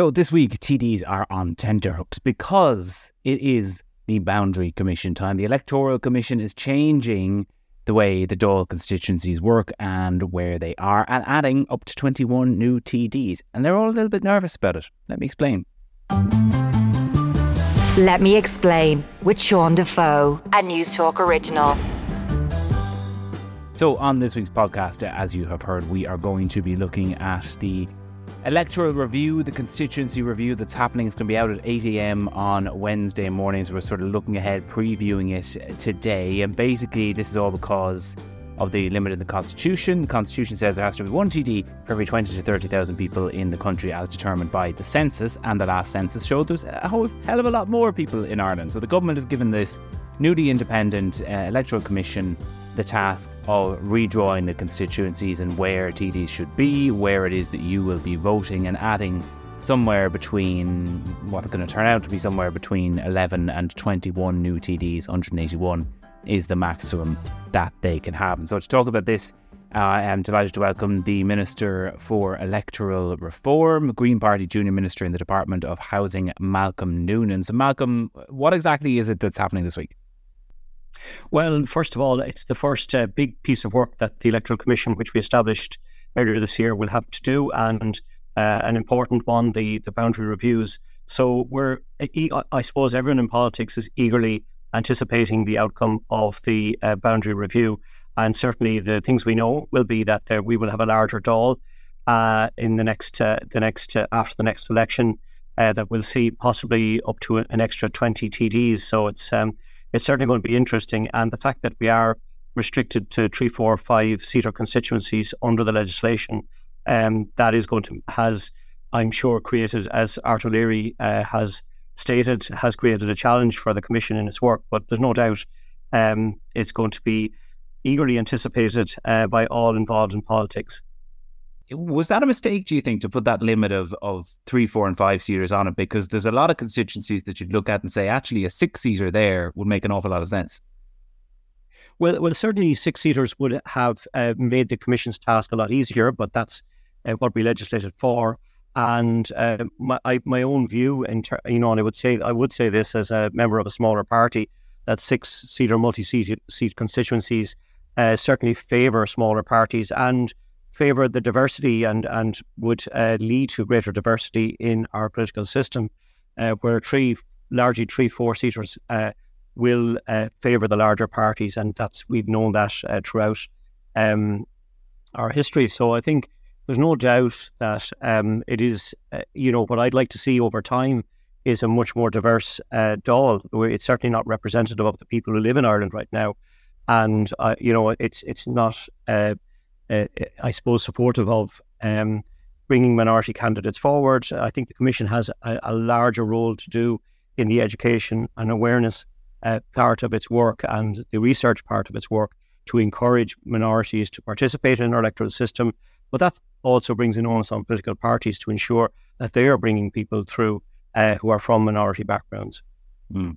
So this week, TDs are on tenterhooks because it is the Boundary Commission time. The Electoral Commission is changing the way the Dáil constituencies work and where they are, and adding up to 21 new TDs. And they're all a little bit nervous about it. Let me explain. Let me explain with Sean Defoe, a Newstalk original. So, on this week's podcast, as you have heard, we are going to be looking at the electoral review, the constituency review that's happening. It's going to be out at 8 a.m. on Wednesday mornings. We're sort of looking ahead, previewing it today. And basically, this is all because of the limit in the Constitution. The Constitution says there has to be one TD for every 20 to 30,000 people in the country as determined by the census. And the last census showed there's a whole hell of a lot more people in Ireland. So the government has given this newly independent uh, electoral commission the task of redrawing the constituencies and where TDs should be, where it is that you will be voting, and adding somewhere between what's going to turn out to be somewhere between 11 and 21 new TDs, 181 is the maximum that they can have. And so to talk about this, uh, I am delighted to welcome the Minister for Electoral Reform, Green Party Junior Minister in the Department of Housing, Malcolm Noonan. So, Malcolm, what exactly is it that's happening this week? Well, first of all, it's the first uh, big piece of work that the Electoral Commission, which we established earlier this year, will have to do, and uh, an important one, the the boundary reviews. So we're, I suppose, everyone in politics is eagerly anticipating the outcome of the uh, boundary review, and certainly the things we know will be that uh, we will have a larger Dáil uh, in the next uh, the next after the next election. that we'll see possibly up to an extra 20 TDs. So it's um, it's certainly going to be interesting. And the fact that we are restricted to three, four, five seater constituencies under the legislation, um, that is going to has, I'm sure, created as Art O'Leary uh, has stated, has created a challenge for the commission in its work. But there's no doubt um, it's going to be eagerly anticipated uh, by all involved in politics was that a mistake, do you think, to put that limit of, of three, four, and five seaters on it? Because there's a lot of constituencies that you'd look at and say, actually, a six seater there would make an awful lot of sense. Well, well, certainly six seaters would have uh, made the commission's task a lot easier, but that's uh, what we legislated for. And uh, my I, my own view, in ter- you know, and I would say I would say this as a member of a smaller party that six seater multi seat constituencies uh, certainly favour smaller parties and favour the diversity and and would uh, lead to greater diversity in our political system, uh, where three largely three four seaters uh, will uh, favour the larger parties, and that's we've known that uh, throughout um, our history. So I think there's no doubt that um, it is uh, you know what I'd like to see over time is a much more diverse uh, Dáil. It's certainly not representative of the people who live in Ireland right now, and you know it's it's not uh, I suppose, supportive of um, bringing minority candidates forward. I think the Commission has a, a larger role to do in the education and awareness uh, part of its work and the research part of its work to encourage minorities to participate in our electoral system. But that also brings in onus on political parties to ensure that they are bringing people through uh, who are from minority backgrounds. Mm.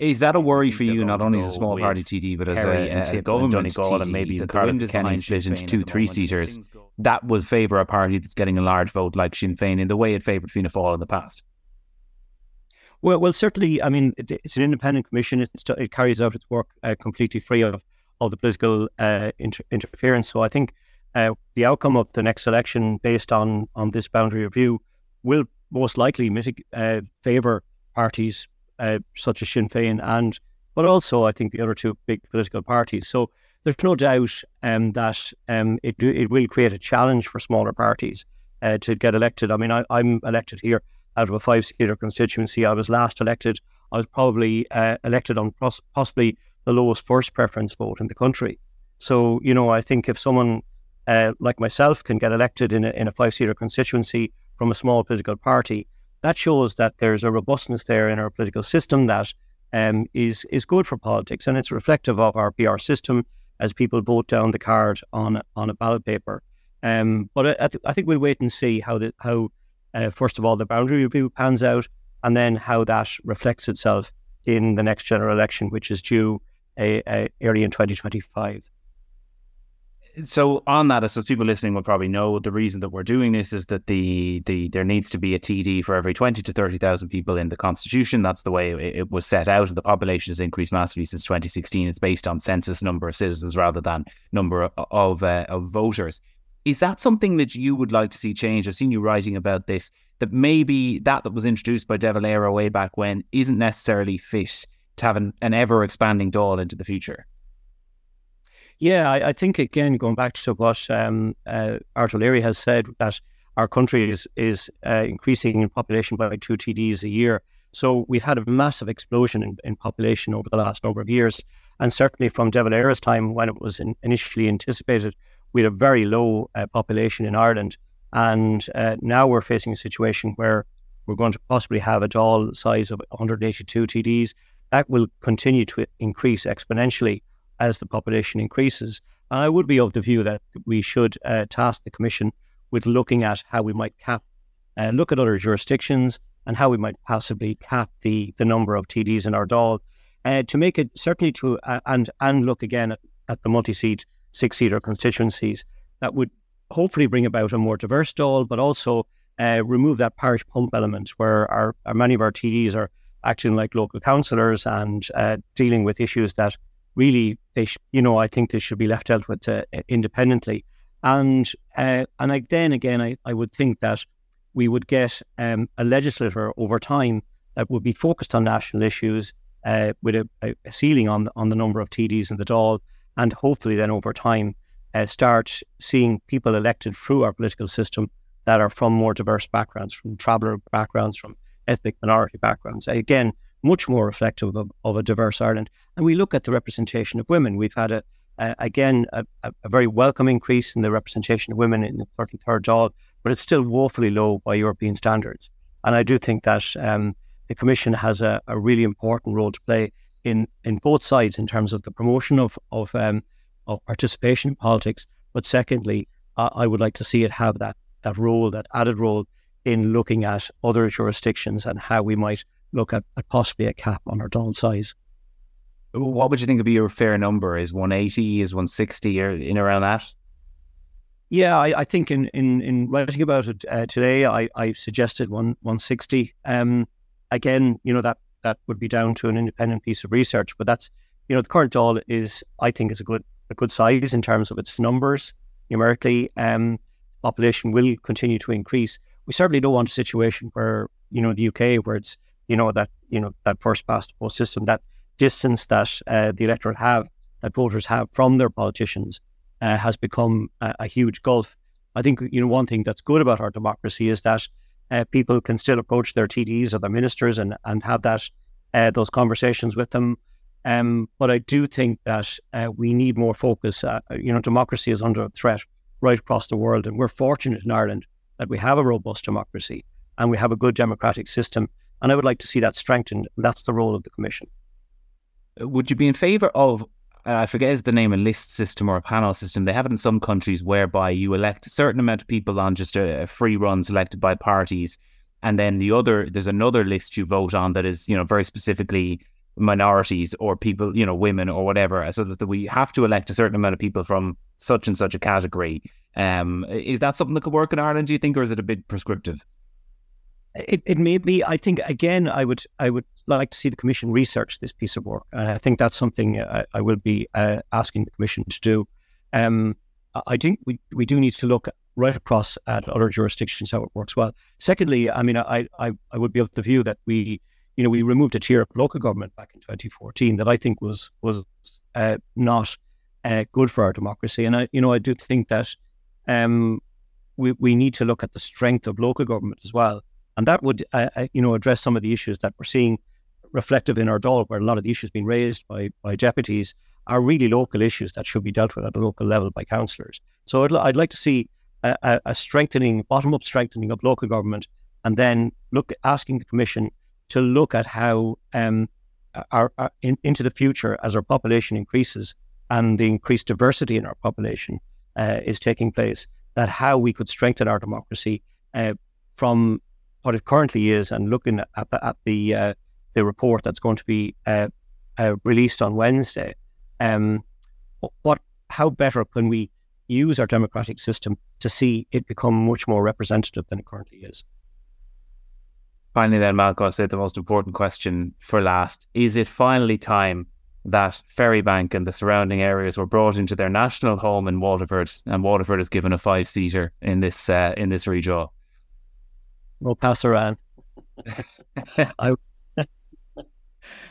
Is that a worry for you, not only as a small party TD, but as a, a government Donegal TD, and maybe the part of Kenny split into two, three seaters? That would favour a party that's getting a large vote like Sinn Féin in the way it favoured Fianna Fáil in the past. Well, well, certainly. I mean, it, it's an independent commission. It, it carries out its work uh, completely free of of the political uh, inter- interference. So I think uh, the outcome of the next election, based on on this boundary review, will most likely mitig- uh, favour parties uh, such as Sinn Féin, and but also I think the other two big political parties. So there's no doubt um, that um, it it will create a challenge for smaller parties uh, to get elected. I mean, I, am elected here out of a five-seater constituency. I was last elected. I was probably uh, elected on pos- possibly the lowest first preference vote in the country. So you know, I think if someone uh, like myself can get elected in a, in a five-seater constituency from a small political party, that shows that there's a robustness there in our political system that um, is is good for politics, and it's reflective of our PR system as people vote down the card on on a ballot paper. Um, but I, th- I, think we'll wait and see how the how uh, first of all the boundary review pans out, and then how that reflects itself in the next general election, which is due a, a early in 2025 so on that, as people listening will probably know, the reason that we're doing this is that the the there needs to be a TD for every twenty to thirty thousand people in the constitution. That's the way it, it, was set out, and the population has increased massively since 2016. It's based on census number of citizens rather than number of uh, of voters. Is that something that you would like to see change? I've seen you writing about this. That maybe that that was introduced by De Valera way back when isn't necessarily fit to have an, an ever expanding Dáil into the future. Yeah, I, I, think again going back to what um, uh, has said that our country is is uh, increasing in population by two TDs a year. So we've had a massive explosion in, in population over the last number of years, and certainly from De Valera's time when it was in, initially anticipated, we had a very low uh, population in Ireland, and uh, now we're facing a situation where we're going to possibly have a Dáil size of 182 TDs. That will continue to increase exponentially as the population increases. And I would be of the view that we should uh, task the Commission with looking at how we might cap, uh, look at other jurisdictions and how we might possibly cap the, the number of TDs in our Dáil uh, to make it certainly to, uh, and, and look again at, at the multi seat, six seater constituencies that would hopefully bring about a more diverse Dáil, but also uh, remove that parish pump element where our, our, many of our TDs are acting like local councillors and uh, dealing with issues that really they sh- you know I think they should be left out with uh, independently. And uh, and I, then again I, I would think that we would get um, a legislator over time that would be focused on national issues uh, with a, a, ceiling on on the number of TDs in the Dáil. And hopefully then over time uh, start seeing people elected through our political system that are from more diverse backgrounds from traveller backgrounds from ethnic minority backgrounds. Again much more reflective of, of a diverse Ireland. And we look at the representation of women. We've had a, a again a, a, very welcome increase in the representation of women in the 33rd Dáil, but it's still woefully low by European standards. And I do think that um, the Commission has a, a, really important role to play in, in both sides in terms of the promotion of of, um, of participation in politics. But secondly, uh, I would like to see it have that that role, that added role in looking at other jurisdictions and how we might look at, at possibly a cap on our Dáil size. What would you think would be your fair number? Is 180, is 160 or in around that? Yeah, I, I think in, in, in writing about it uh, today, I, I suggested one, 160. Um, again, you know, that, that would be down to an independent piece of research, but that's, you know, the current Dáil is, I think, is a good a good size in terms of its numbers numerically. Um, population will continue to increase. We certainly don't want a situation where, you know, the UK, where it's you know, that, you know, that first past the post system, that distance that uh, the electorate have, that voters have from their politicians uh, has become a, a, huge gulf. I think, you know, one thing that's good about our democracy is that uh, people can still approach their TDs or their ministers and, and have that, uh, those conversations with them. Um, but I do think that uh, we need more focus. Uh, you know, democracy is under threat right across the world. And we're fortunate in Ireland that we have a robust democracy and we have a good democratic system and I would like to see that strengthened. That's the role of the Commission. Would you be in favour of, uh, I forget is the name, a list system or a panel system? They have it in some countries whereby you elect a certain amount of people on just a, a free run selected by parties. And then the other, there's another list you vote on that is, you know, very specifically minorities or people, you know, women or whatever, so that we have to elect a certain amount of people from such and such a category. Um, is that something that could work in Ireland, do you think, or is it a bit prescriptive? It, it may be. I think again, I would I would like to see the commission research this piece of work, and I think that's something I, I will be uh, asking the commission to do. Um, I think we, we do need to look right across at other jurisdictions how it works well. Secondly, I mean, I, I, I would be of the view that we, you know, we removed a tier of local government back in 2014 that I think was was uh, not uh, good for our democracy, and I, you know, I do think that um, we we need to look at the strength of local government as well and that would, uh, uh, you know, address some of the issues that we're seeing reflective in our Dáil, where a lot of the issues being raised by, by deputies are really local issues that should be dealt with at a local level by councillors. So I'd, I'd like to see a, a strengthening, bottom up strengthening of local government, and then look asking the Commission to look at how um, our, our in, into the future as our population increases and the increased diversity in our population uh, is taking place, that how we could strengthen our democracy uh, from what it currently is and looking at the, at the, uh, the report that's going to be uh, uh, released on Wednesday, um, what how better can we use our democratic system to see it become much more representative than it currently is. Finally, then, Malcolm, I said the most important question for last. Is it finally time that Ferrybank and the surrounding areas were brought into their national home in Waterford, and Waterford is given a five seater in this uh, in this redraw? We'll pass around. I,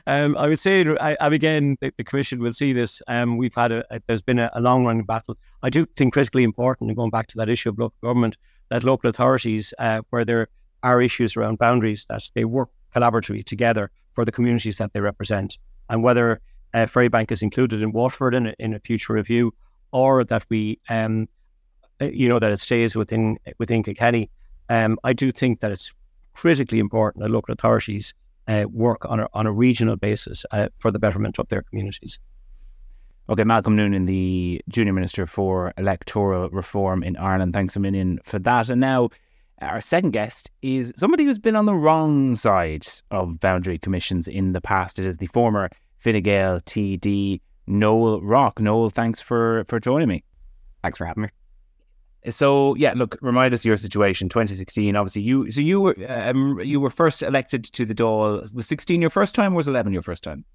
um, I would say, I, I again, the, the, commission will see this. Um, we've had a, a there's been a, a long running battle. I do think critically important, and going back to that issue of local government, that local authorities, uh, where there are issues around boundaries, that they work collaboratively together for the communities that they represent, and whether uh, Ferrybank is included in Waterford in a, in a future review, or that we, um, uh, you know, that it stays within within Kilkenny. Um, I do think that it's critically important that local authorities uh, work on a, on a regional basis uh, for the betterment of their communities. Okay, Malcolm Noonan, the Junior Minister for Electoral Reform in Ireland. Thanks a million for that. And now, our second guest is somebody who's been on the wrong side of boundary commissions in the past. It is the former Fine Gael TD, Noel Rock. Noel, thanks for, for joining me. Thanks for having me. So yeah, look, remind us your situation. 2016, obviously you. So you were um, you were first elected to the Dáil. Was 16 your first time? or Was 11 your first time?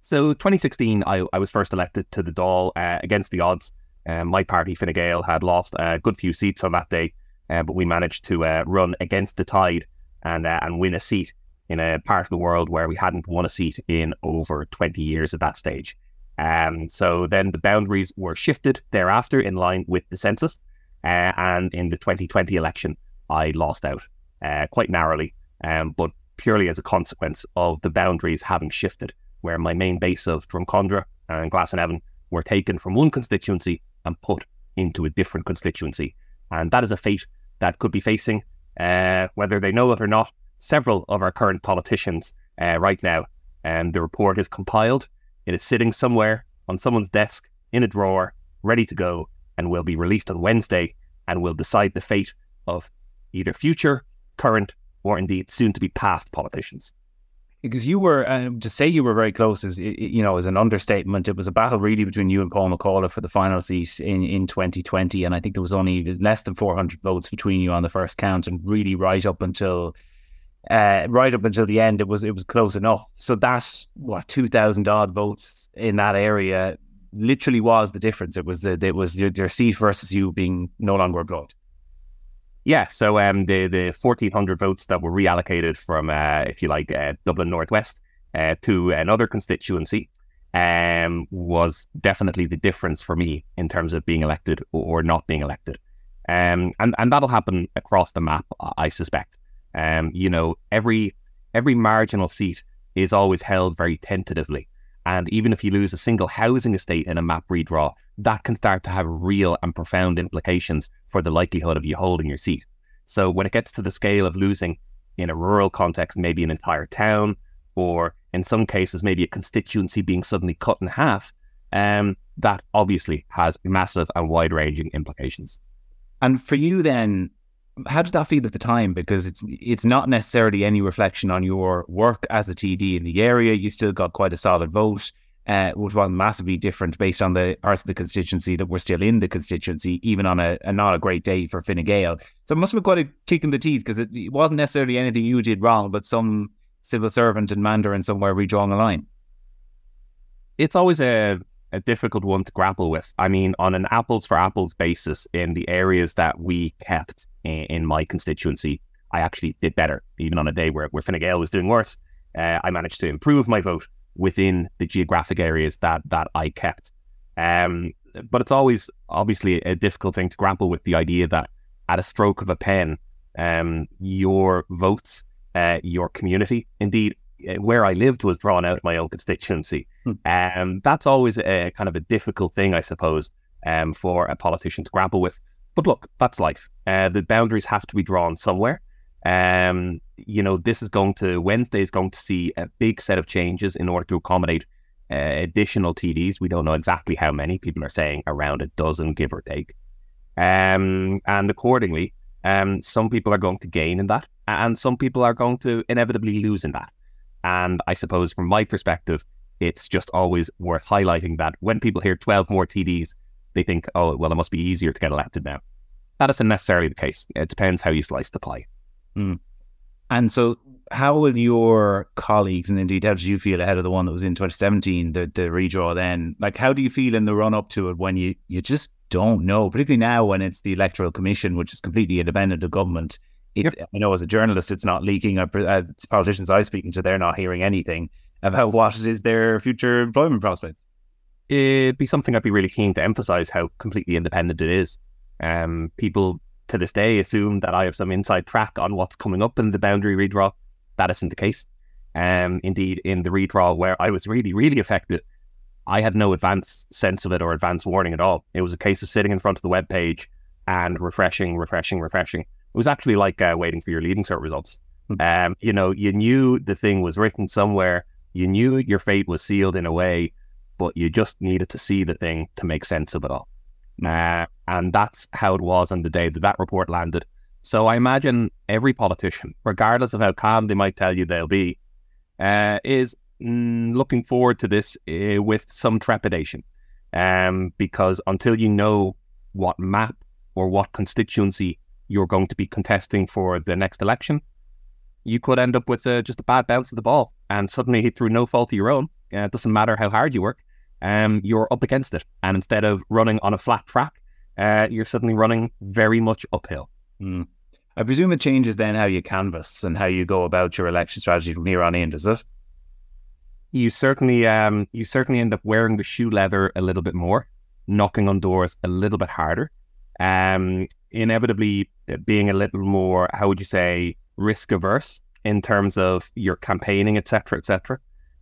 So 2016, I, I was first elected to the Dáil uh, against the odds. Um, my party, Fine Gael, had lost a good few seats on that day, uh, but we managed to uh, run against the tide and uh, and win a seat in a part of the world where we hadn't won a seat in over 20 years at that stage. Um, so then the boundaries were shifted thereafter in line with the census. Uh, and in the 2020 election, I lost out uh, quite narrowly, um, but purely as a consequence of the boundaries having shifted, where my main base of Drumcondra and Glasnevin were taken from one constituency and put into a different constituency. And that is a fate that could be facing, uh, whether they know it or not, several of our current politicians uh, right now. And the report is compiled. It is sitting somewhere on someone's desk in a drawer, ready to go and will be released on Wednesday and will decide the fate of either future, current, or indeed soon to be past politicians. Because you were, uh, to say you were very close is, you know, is an understatement. It was a battle really between you and Paul McAuliffe for the final seat in, in 2020. And I think there was only less than 400 votes between you on the first count. And really, right up until uh, right up until the end, it was it was close enough. So that's what two thousand odd votes in that area literally was the difference. It was the, it was your, seat versus you being no longer employed. Yeah, so um, the the fourteen hundred votes that were reallocated from, uh, if you like, uh, Dublin Northwest uh, to another constituency um, was definitely the difference for me in terms of being elected or not being elected. Um, and and that'll happen across the map, I suspect. Um, you know, every every marginal seat is always held very tentatively. And even if you lose a single housing estate in a map redraw, that can start to have real and profound implications for the likelihood of you holding your seat. So when it gets to the scale of losing in a rural context, maybe an entire town, or in some cases, maybe a constituency being suddenly cut in half, um, that obviously has massive and wide ranging implications. And for you, then, how did that feel at the time? Because it's it's not necessarily any reflection on your work as a TD in the area. You still got quite a solid vote, uh, which wasn't massively different based on the parts of the constituency that were still in the constituency, even on a, a not a great day for Fine Gael. So it must have been quite a kick in the teeth because it, it, wasn't necessarily anything you did wrong, but some civil servant in Mandarin somewhere redrawing a line. It's always a a difficult one to grapple with. I mean, on an apples for apples basis, in the areas that we kept in, in my constituency, I actually did better. Even on a day where, where Fine Gael was doing worse, uh, I managed to improve my vote within the geographic areas that that I kept. Um, but it's always obviously a difficult thing to grapple with the idea that at a stroke of a pen, um, your votes, uh, your community, indeed uh, where I lived was drawn out of my own constituency. Hmm. Um, that's always a kind of a difficult thing, I suppose, um, for a politician to grapple with. But look, that's life. Uh, the boundaries have to be drawn somewhere. Um, you know, this is going to Wednesday is going to see a big set of changes in order to accommodate uh, additional TDs. We don't know exactly how many. People are saying around a dozen, give or take. Um, and accordingly, um, some people are going to gain in that, and some people are going to inevitably lose in that. And I suppose from my perspective, it's just always worth highlighting that when people hear 12 more TDs, they think, oh, well, it must be easier to get elected now. That isn't necessarily the case. It depends how you slice the pie. Mm. And so, how will your colleagues, and indeed, how did you feel ahead of the one that was in 2017, the, the redraw then? Like, how do you feel in the run up to it when you, you just don't know, particularly now when it's the Electoral Commission, which is completely independent of government? It, yep. I know as a journalist, it's not leaking. Uh, politicians I was speaking to, they're not hearing anything about what is their future employment prospects. It'd be something I'd be really keen to emphasize how completely independent it is. Um, people to this day assume that I have some inside track on what's coming up in the boundary redraw. That isn't the case. Um, indeed, in the redraw where I was really, really affected, I had no advance sense of it or advance warning at all. It was a case of sitting in front of the web page and refreshing, refreshing, refreshing. It was actually like uh, waiting for your leaving cert results. Hmm. Um, you know, you knew the thing was written somewhere. You knew your fate was sealed in a way, but you just needed to see the thing to make sense of it all. Uh, and that's how it was on the day that that report landed. So I imagine every politician, regardless of how calm they might tell you they'll be, uh, is mm, looking forward to this uh, with some trepidation. Um, because until you know what map or what constituency you're going to be contesting for the next election, you could end up with uh, just a bad bounce of the ball. And suddenly, through no fault of your own, uh, it doesn't matter how hard you work, um, you're up against it. And instead of running on a flat track, uh, you're suddenly running very much uphill. Mm. I presume it changes then how you canvass and how you go about your election strategy from here on in, does it? You certainly, um, you certainly end up wearing the shoe leather a little bit more, knocking on doors a little bit harder, um, inevitably uh, being a little more, how would you say, risk averse in terms of your campaigning, etc., etc.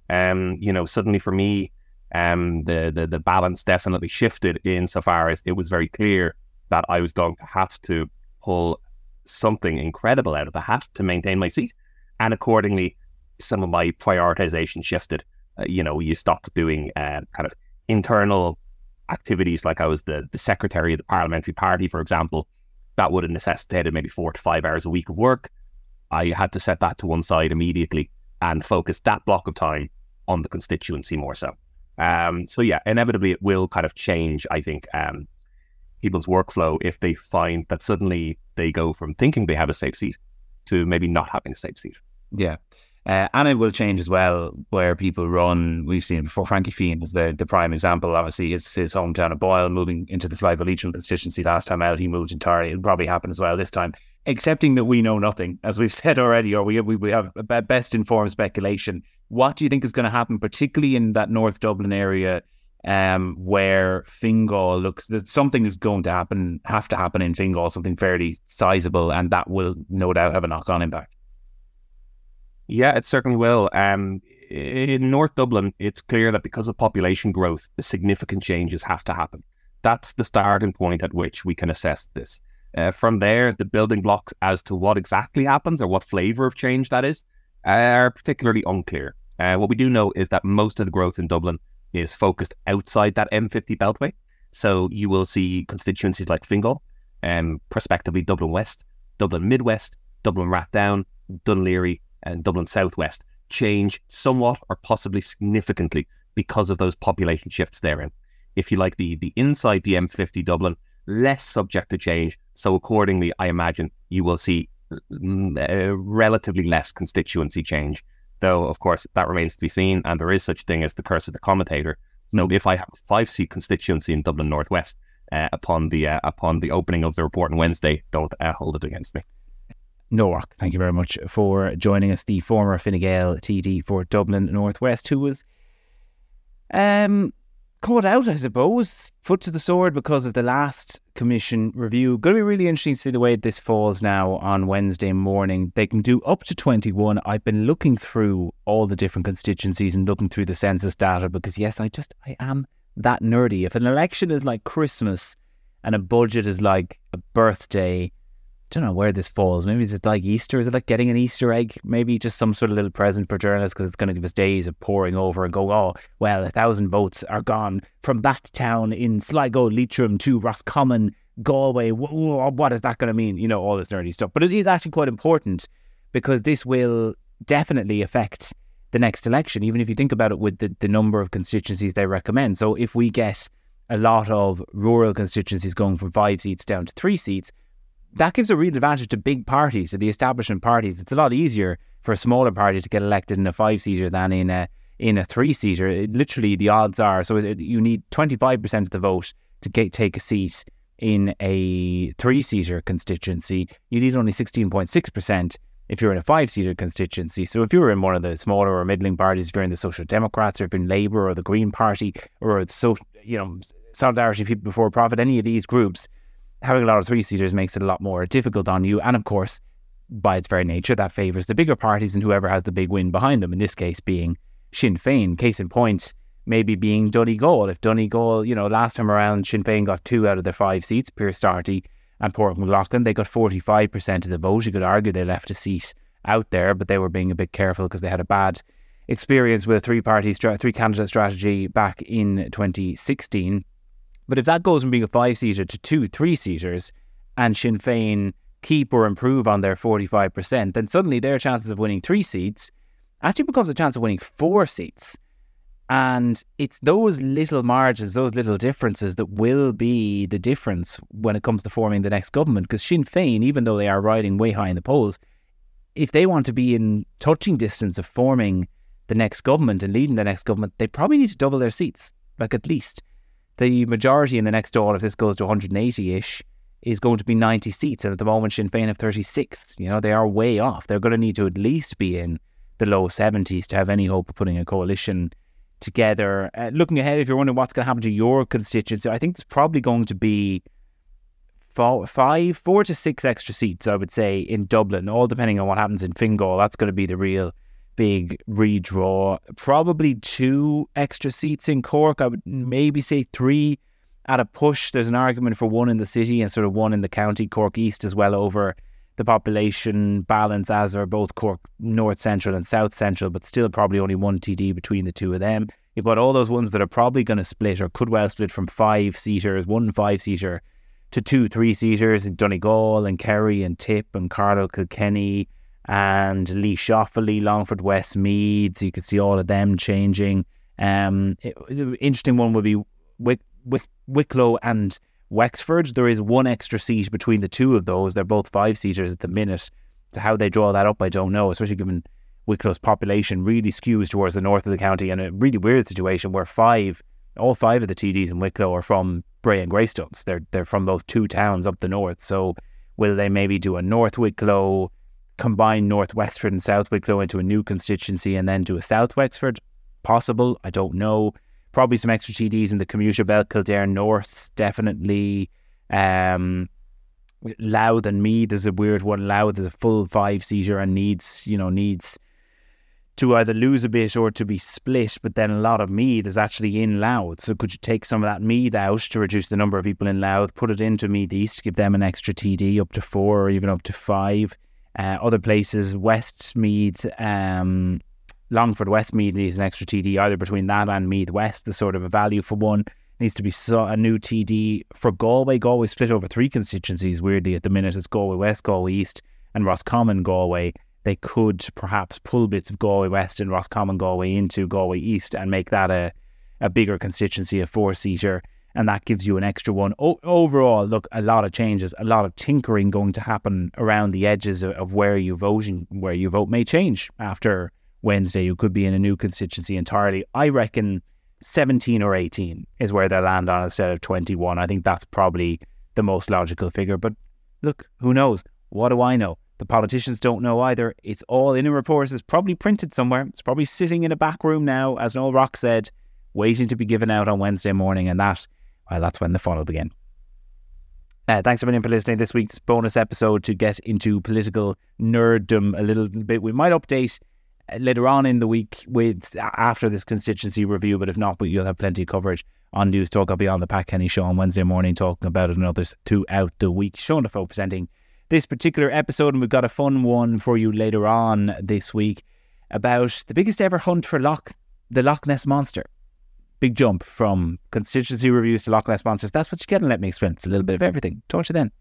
Um, you know, suddenly for me, um, the, the the balance definitely shifted insofar as it was very clear that I was going to have to pull something incredible out of the hat to maintain my seat, and accordingly, some of my prioritization shifted. Uh, you know, you stopped doing uh, kind of internal activities like I was the the secretary of the parliamentary party, for example. That would have necessitated maybe four to five hours a week of work. I had to set that to one side immediately and focus that block of time on the constituency more so. Um, so yeah, inevitably it will kind of change. I think um, people's workflow if they find that suddenly they go from thinking they have a safe seat to maybe not having a safe seat. Yeah. Uh, and it will change as well where people run. We've seen before Frankie Feighan is the, the prime example. Obviously, his, his hometown of Boyle moving into the Sligo Leitrim constituency last time out. He moved entirely. It'll probably happen as well this time, accepting that we know nothing, as we've said already, or we, we, we have best informed speculation. What do you think is going to happen, particularly in that North Dublin area um, where Fingal looks that something is going to happen, have to happen in Fingal, something fairly sizable, and that will no doubt have a knock on impact. Yeah, it certainly will. Um, in North Dublin, it's clear that because of population growth, significant changes have to happen. That's the starting point at which we can assess this. Uh, from there, the building blocks as to what exactly happens or what flavour of change that is are particularly unclear. Uh, what we do know is that most of the growth in Dublin is focused outside that M50 beltway. So you will see constituencies like Fingal, um, prospectively Dublin West, Dublin Midwest, Dublin Rathdown, Laoghaire, and Dublin Southwest change somewhat or possibly significantly because of those population shifts therein. If you like the the inside the M50 Dublin, less subject to change. So accordingly, I imagine you will see uh, relatively less constituency change though of course that remains to be seen, and there is such a thing as the curse of the commentator. So mm. if I have a five seat constituency in Dublin Northwest uh, upon the uh, upon the opening of the report on Wednesday, don't uh, hold it against me. Noel, thank you very much for joining us, the former Fine Gael TD for Dublin Northwest, who was um caught out, I suppose, foot to the sword because of the last commission review. Going to be really interesting to see the way this falls now on Wednesday morning. They can do up to 21. I've been looking through all the different constituencies and looking through the census data because, yes, I just, I am that nerdy. If an election is like Christmas and a budget is like a birthday, don't know where this falls. Maybe it's like Easter. Is it like getting an Easter egg? Maybe just some sort of little present for journalists because it's going to give us days of pouring over and go, oh, well, a thousand votes are gone from that town in Sligo, Leitrim to Roscommon, Galway. What is that going to mean? You know, all this nerdy stuff. But it is actually quite important because this will definitely affect the next election, even if you think about it with the, the number of constituencies they recommend. So if we get a lot of rural constituencies going from five seats down to three seats, that gives a real advantage to big parties, to the establishment parties. It's a lot easier for a smaller party to get elected in a five seater than in a in a three seater. Literally, the odds are so it, you need twenty five percent of the vote to get, take a seat in a three seater constituency. You need only sixteen point six percent if you're in a five seater constituency. So if you're in one of the smaller or middling parties, if you're in the Social Democrats or if you're in Labour or the Green Party or so you know Solidarity People Before Profit, any of these groups, having a lot of three seaters makes it a lot more difficult on you. And of course, by its very nature, that favours the bigger parties and whoever has the big win behind them. In this case, being Sinn Féin. Case in point, maybe being Donegal. If Donegal, you know, last time around, Sinn Féin got two out of their five seats, Pearse Doherty and Mac Lochlainn, they got 45% of the vote. You could argue they left a seat out there, but they were being a bit careful because they had a bad experience with a three party, three candidate strategy back in 2016. But if that goes from being a five seater to two three seaters and Sinn Féin keep or improve on their 45%, then suddenly their chances of winning three seats actually becomes a chance of winning four seats. And it's those little margins, those little differences that will be the difference when it comes to forming the next government. Because Sinn Féin, even though they are riding way high in the polls, if they want to be in touching distance of forming the next government and leading the next government, they probably need to double their seats, like at least. The majority in the next Dáil, if this goes to 180 ish, is going to be 90 seats. And at the moment, Sinn Féin have 36. You know, they are way off. They're going to need to at least be in the low 70s to have any hope of putting a coalition together. Uh, looking ahead, if you're wondering what's going to happen to your constituency, I think it's probably going to be four, five, four to six extra seats, I would say, in Dublin, all depending on what happens in Fingal. That's going to be the real big redraw. Probably two extra seats in Cork. I would hmm. maybe say three at a push. There's an argument for one in the city and sort of one in the county, Cork East as well, over the population balance as are both Cork North Central and South Central, but still probably only one TD between the two of them. You've got all those ones that are probably going to split or could well split from five seaters, one five seater to two three seaters in Donegal and Kerry and Tip and Carlow Kilkenny and Laois Offaly, Longford Westmeath. You can see all of them changing. Um, it, interesting one would be Wick, Wick, Wicklow and Wexford, there is one extra seat between the two of those. They're both five seaters at the minute. So how they draw that up, I don't know, especially given Wicklow's population really skews towards the north of the county and a really weird situation where five, all five of the TDs in Wicklow are from Bray and Greystones. They're they're from those two towns up the north. So will they maybe do a North Wicklow, combine North Wexford and South Wicklow into a new constituency and then do a South Wexford? Possible, I don't know probably some extra TDs in the commuter belt, Kildare North, definitely. Um, Louth and Meath is a weird one. Louth is a full five seater and needs, you know, needs to either lose a bit or to be split. But then a lot of Meath is actually in Louth. So could you take some of that Meath out to reduce the number of people in Louth, put it into Meath East, give them an extra TD up to four or even up to five? Uh, other places, Westmeath, um, Longford Westmeath needs an extra TD either between that and Meath West. The sort of a value for one needs to be a new TD for Galway. Galway split over three constituencies. Weirdly, at the minute, it's Galway West, Galway East, and Roscommon Galway. They could perhaps pull bits of Galway West and Roscommon Galway into Galway East and make that a a bigger constituency, a four seater, and that gives you an extra one. O- overall, look, a lot of changes, a lot of tinkering going to happen around the edges of, of where you vote and where you vote may change after Wednesday, You could be in a new constituency entirely. I reckon 17 or 18 is where they'll land on instead of 21. I think that's probably the most logical figure. But look, who knows? What do I know? The politicians don't know either. It's all in a report. It's probably printed somewhere. It's probably sitting in a back room now, as Noel Rock said, waiting to be given out on Wednesday morning. And that, well, that's when the fun will begin. Uh, thanks million for listening. This week's bonus episode to get into political nerddom a little bit. We might update later on in the week with after this constituency review. But if not, but you'll have plenty of coverage on Newstalk. I'll be on the Pat Kenny show on Wednesday morning talking about it and others throughout the week. Sean Defoe presenting this particular episode, and we've got a fun one for you later on this week about the biggest ever hunt for Loch, the Loch Ness monster. Big jump from constituency reviews to Loch Ness monsters. That's what you get, and let me explain. It's a little bit of everything. Talk to you then.